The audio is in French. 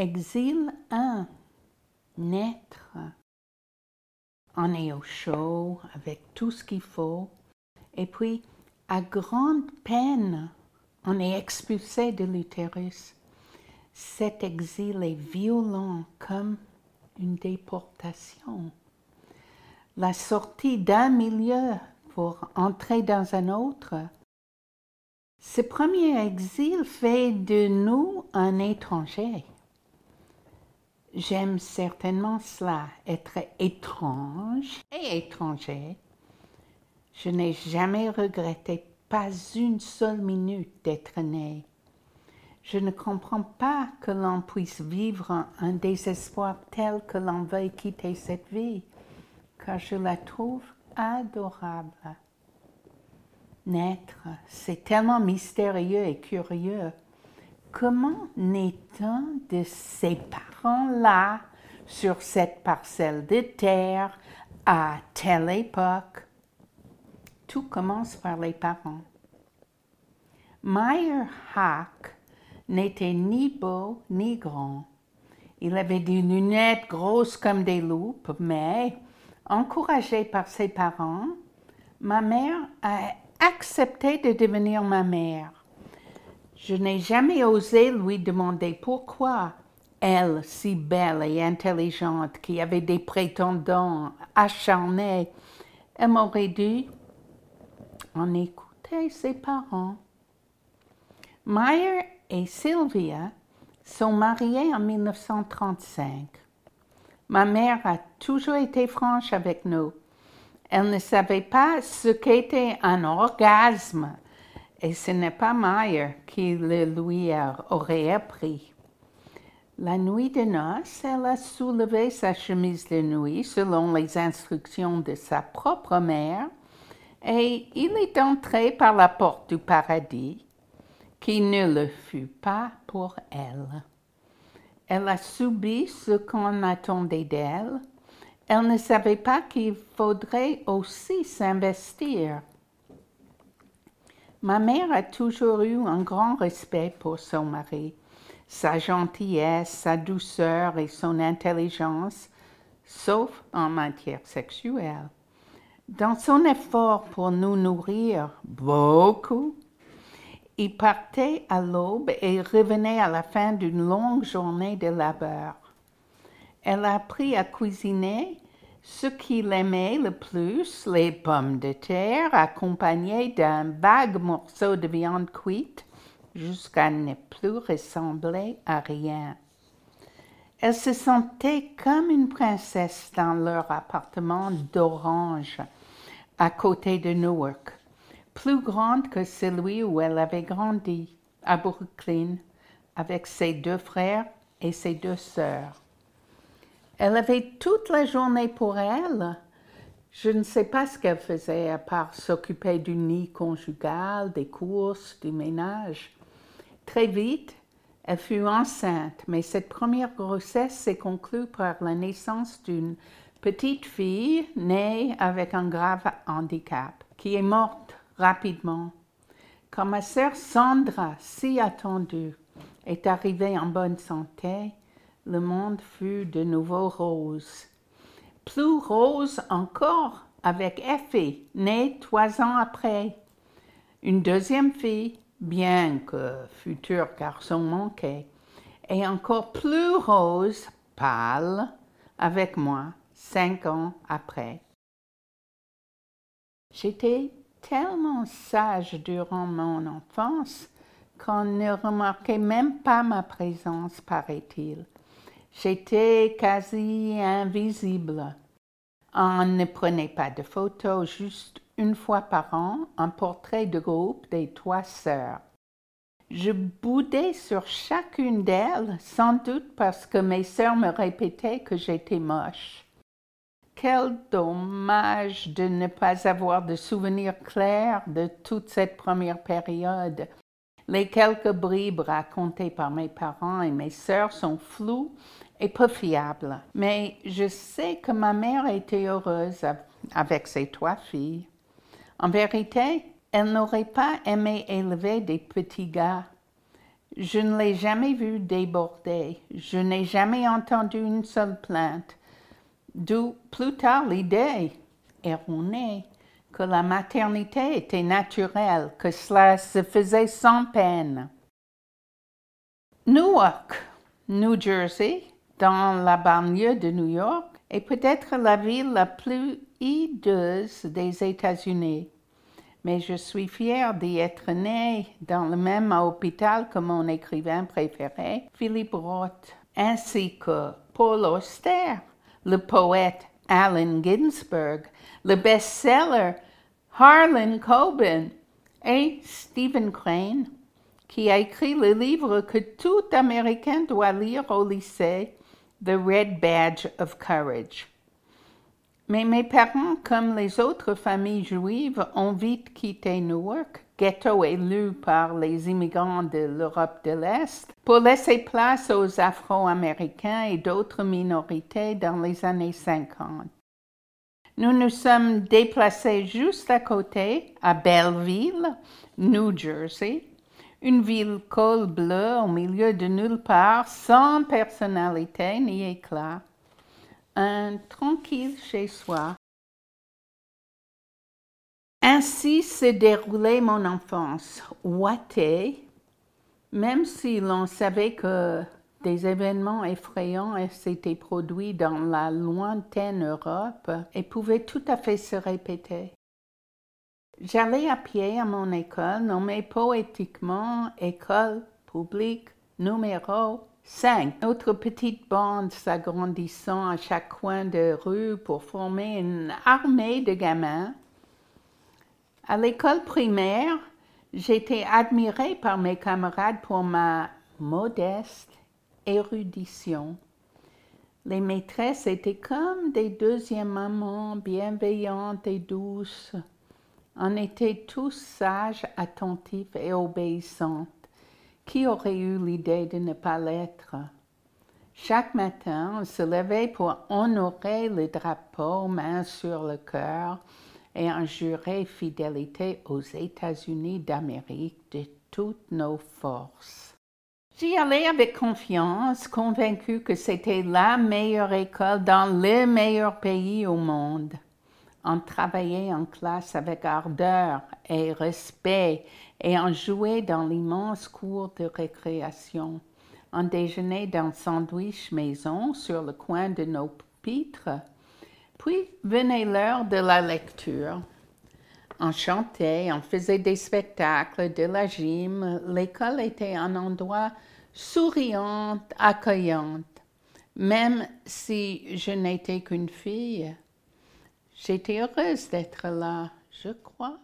Exil 1. Naître. On est au chaud avec tout ce qu'il faut. Et puis, à grande peine, on est expulsé de l'utérus. Cet exil est violent comme une déportation. La sortie d'un milieu pour entrer dans un autre. Ce premier exil fait de nous un étranger. J'aime certainement cela, être étrange et étranger. Je n'ai jamais regretté pas une seule minute d'être né. Je ne comprends pas que l'on puisse vivre un désespoir tel que l'on veuille quitter cette vie, car je la trouve adorable. Naître, c'est tellement mystérieux et curieux. Comment naît-on de ces parents-là sur cette parcelle de terre à telle époque? Tout commence par les parents. Meyer Hack n'était ni beau ni grand. Il avait des lunettes grosses comme des loupes, mais, encouragé par ses parents, ma mère a accepté de devenir ma mère. Je n'ai jamais osé lui demander pourquoi elle, si belle et intelligente, qui avait des prétendants acharnés, elle m'aurait dit en écouter ses parents. Meyer et Sylvia sont mariés en 1935. Ma mère a toujours été franche avec nous. Elle ne savait pas ce qu'était un orgasme et ce n'est pas Meyer qui le lui aurait appris. La nuit de noces, elle a soulevé sa chemise de nuit selon les instructions de sa propre mère et il est entré par la porte du paradis qui ne le fut pas pour elle. Elle a subi ce qu'on attendait d'elle. Elle ne savait pas qu'il faudrait aussi s'investir Ma mère a toujours eu un grand respect pour son mari, sa gentillesse, sa douceur et son intelligence, sauf en matière sexuelle. Dans son effort pour nous nourrir beaucoup, il partait à l'aube et revenait à la fin d'une longue journée de labeur. Elle a appris à cuisiner ce qu'il aimait le plus, les pommes de terre accompagnées d'un vague morceau de viande cuite jusqu'à ne plus ressembler à rien. Elle se sentait comme une princesse dans leur appartement d'orange à côté de Newark, plus grande que celui où elle avait grandi, à Brooklyn, avec ses deux frères et ses deux sœurs. Elle avait toute la journée pour elle. Je ne sais pas ce qu'elle faisait à part s'occuper du nid conjugal, des courses, du ménage. Très vite, elle fut enceinte, mais cette première grossesse s'est conclue par la naissance d'une petite fille née avec un grave handicap, qui est morte rapidement. Quand ma sœur Sandra, si attendue, est arrivée en bonne santé, le monde fut de nouveau rose. Plus rose encore avec Effie, née trois ans après. Une deuxième fille, bien que futur garçon manqué, et encore plus rose, pâle, avec moi, cinq ans après. J'étais tellement sage durant mon enfance qu'on ne remarquait même pas ma présence, paraît-il. J'étais quasi invisible. On ne prenait pas de photos, juste une fois par an, un portrait de groupe des trois sœurs. Je boudais sur chacune d'elles, sans doute parce que mes sœurs me répétaient que j'étais moche. Quel dommage de ne pas avoir de souvenirs clairs de toute cette première période. Les quelques bribes racontées par mes parents et mes sœurs sont floues et peu fiables, mais je sais que ma mère était heureuse avec ses trois filles. En vérité, elle n'aurait pas aimé élever des petits gars. Je ne l'ai jamais vu déborder. Je n'ai jamais entendu une seule plainte. D'où plus tard l'idée erronée que la maternité était naturelle, que cela se faisait sans peine. Newark, New Jersey, dans la banlieue de New York, est peut-être la ville la plus hideuse des États-Unis. Mais je suis fière d'y être née dans le même hôpital que mon écrivain préféré, Philippe Roth, ainsi que Paul Auster, le poète Allen Ginsberg, le best-seller Harlan Coben et Stephen Crane, qui a écrit le livre que tout Américain doit lire au lycée, The Red Badge of Courage. Mais mes parents, comme les autres familles juives, ont vite quitté Newark, ghetto élu par les immigrants de l'Europe de l'Est, pour laisser place aux Afro-Américains et d'autres minorités dans les années 50. Nous nous sommes déplacés juste à côté, à Belleville, New Jersey, une ville col bleu au milieu de nulle part, sans personnalité ni éclat tranquille chez soi. Ainsi s'est déroulée mon enfance, ouatée, même si l'on savait que des événements effrayants s'étaient produits dans la lointaine Europe et pouvaient tout à fait se répéter. J'allais à pied à mon école, nommée poétiquement École publique numéro 5. Notre petite bande s'agrandissant à chaque coin de rue pour former une armée de gamins. À l'école primaire, j'étais admirée par mes camarades pour ma modeste érudition. Les maîtresses étaient comme des deuxièmes mamans bienveillantes et douces. On était tous sages, attentifs et obéissants. Qui aurait eu l'idée de ne pas l'être? Chaque matin, on se levait pour honorer le drapeau, main sur le cœur, et en jurer fidélité aux États-Unis d'Amérique de toutes nos forces. J'y allais avec confiance, convaincu que c'était la meilleure école dans le meilleur pays au monde. On travaillait en classe avec ardeur et respect et on jouait dans l'immense cour de récréation. On déjeunait dans sandwich maison sur le coin de nos pupitres. Puis venait l'heure de la lecture. On chantait, on faisait des spectacles, de la gym. L'école était un endroit souriant, accueillante. Même si je n'étais qu'une fille, j'étais heureuse d'être là, je crois.